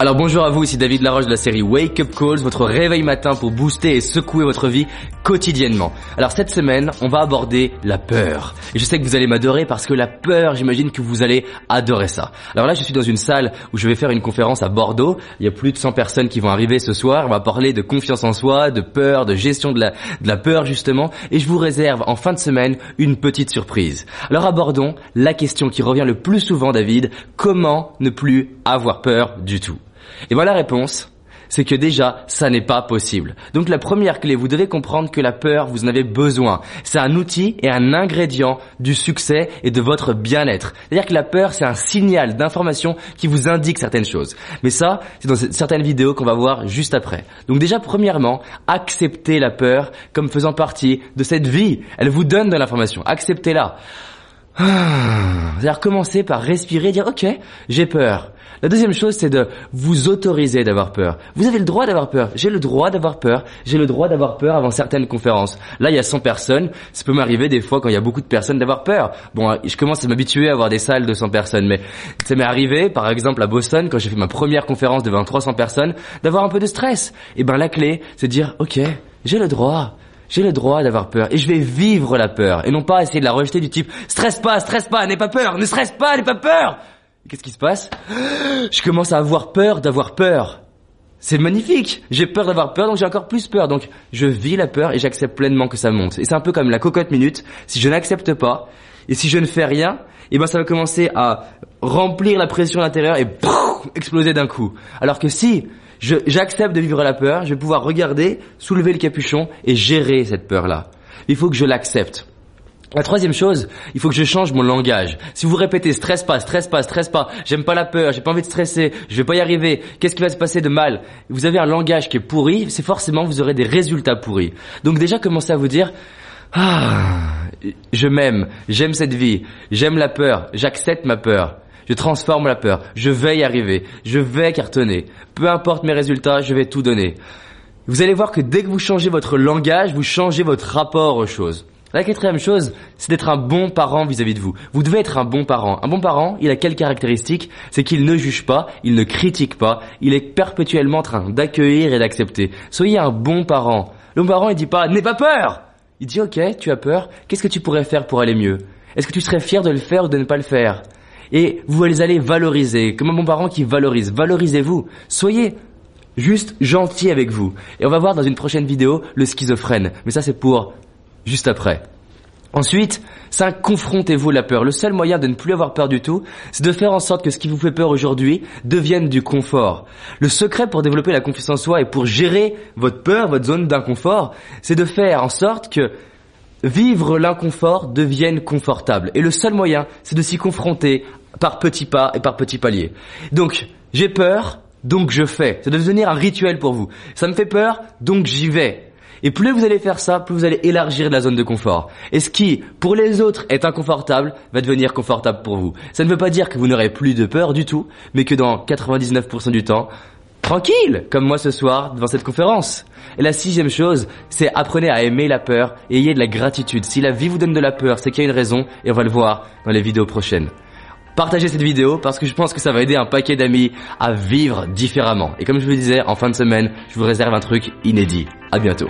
Alors bonjour à vous, ici David Laroche de la série Wake Up Calls, votre réveil matin pour booster et secouer votre vie quotidiennement. Alors cette semaine, on va aborder la peur. Et je sais que vous allez m'adorer parce que la peur, j'imagine que vous allez adorer ça. Alors là, je suis dans une salle où je vais faire une conférence à Bordeaux. Il y a plus de 100 personnes qui vont arriver ce soir. On va parler de confiance en soi, de peur, de gestion de la, de la peur justement. Et je vous réserve en fin de semaine une petite surprise. Alors abordons la question qui revient le plus souvent, David. Comment ne plus avoir peur du tout? Et voilà la réponse, c'est que déjà, ça n'est pas possible. Donc la première clé, vous devez comprendre que la peur, vous en avez besoin. C'est un outil et un ingrédient du succès et de votre bien-être. C'est-à-dire que la peur, c'est un signal d'information qui vous indique certaines choses. Mais ça, c'est dans certaines vidéos qu'on va voir juste après. Donc déjà, premièrement, acceptez la peur comme faisant partie de cette vie. Elle vous donne de l'information. Acceptez-la. Ah. C'est-à-dire commencer par respirer, dire ok, j'ai peur. La deuxième chose, c'est de vous autoriser d'avoir peur. Vous avez le droit d'avoir peur. J'ai le droit d'avoir peur. J'ai le droit d'avoir peur avant certaines conférences. Là, il y a 100 personnes. Ça peut m'arriver des fois quand il y a beaucoup de personnes d'avoir peur. Bon, je commence à m'habituer à avoir des salles de 100 personnes, mais ça m'est arrivé, par exemple, à Boston, quand j'ai fait ma première conférence devant 300 personnes, d'avoir un peu de stress. Et ben, la clé, c'est de dire, ok, j'ai le droit. J'ai le droit d'avoir peur et je vais vivre la peur et non pas essayer de la rejeter du type stresse pas, stresse pas, n'aie pas peur, ne stresse pas, n'aie pas peur. Qu'est-ce qui se passe? Je commence à avoir peur d'avoir peur. C'est magnifique. J'ai peur d'avoir peur, donc j'ai encore plus peur. Donc je vis la peur et j'accepte pleinement que ça monte. Et c'est un peu comme la cocotte minute. Si je n'accepte pas et si je ne fais rien, eh ben ça va commencer à remplir la pression à l'intérieur et exploser d'un coup. Alors que si j'accepte de vivre la peur, je vais pouvoir regarder, soulever le capuchon et gérer cette peur-là. Il faut que je l'accepte. La troisième chose, il faut que je change mon langage. Si vous répétez stresse pas, stresse pas, stresse pas, j'aime pas la peur, j'ai pas envie de stresser, je vais pas y arriver, qu'est-ce qui va se passer de mal? Vous avez un langage qui est pourri, c'est forcément vous aurez des résultats pourris. Donc déjà commencez à vous dire ah, je m'aime, j'aime cette vie, j'aime la peur, j'accepte ma peur. Je transforme la peur, je vais y arriver, je vais cartonner. Peu importe mes résultats, je vais tout donner. Vous allez voir que dès que vous changez votre langage, vous changez votre rapport aux choses. La quatrième chose, c'est d'être un bon parent vis-à-vis de vous. Vous devez être un bon parent. Un bon parent, il a quelle caractéristique? C'est qu'il ne juge pas, il ne critique pas, il est perpétuellement en train d'accueillir et d'accepter. Soyez un bon parent. Le bon parent, il dit pas « n'aie pas peur !» Il dit « ok, tu as peur, qu'est-ce que tu pourrais faire pour aller mieux? Est-ce que tu serais fier de le faire ou de ne pas le faire ?» Et vous allez valoriser, comme un bon parent qui valorise. Valorisez-vous. Soyez juste gentil avec vous. Et on va voir dans une prochaine vidéo le schizophrène. Mais ça, c'est pour juste après. Ensuite, ça confrontez-vous la peur. Le seul moyen de ne plus avoir peur du tout, c'est de faire en sorte que ce qui vous fait peur aujourd'hui devienne du confort. Le secret pour développer la confiance en soi et pour gérer votre peur, votre zone d'inconfort, c'est de faire en sorte que vivre l'inconfort devienne confortable. Et le seul moyen, c'est de s'y confronter par petits pas et par petits paliers. Donc, j'ai peur, donc je fais. Ça doit devenir un rituel pour vous. Ça me fait peur, donc j'y vais. Et plus vous allez faire ça, plus vous allez élargir la zone de confort. Et ce qui, pour les autres, est inconfortable, va devenir confortable pour vous. Ça ne veut pas dire que vous n'aurez plus de peur du tout, mais que dans 99% du temps, tranquille, comme moi ce soir devant cette conférence. Et la sixième chose, c'est apprenez à aimer la peur et ayez de la gratitude. Si la vie vous donne de la peur, c'est qu'il y a une raison et on va le voir dans les vidéos prochaines. Partagez cette vidéo parce que je pense que ça va aider un paquet d'amis à vivre différemment. Et comme je vous disais, en fin de semaine, je vous réserve un truc inédit. À bientôt.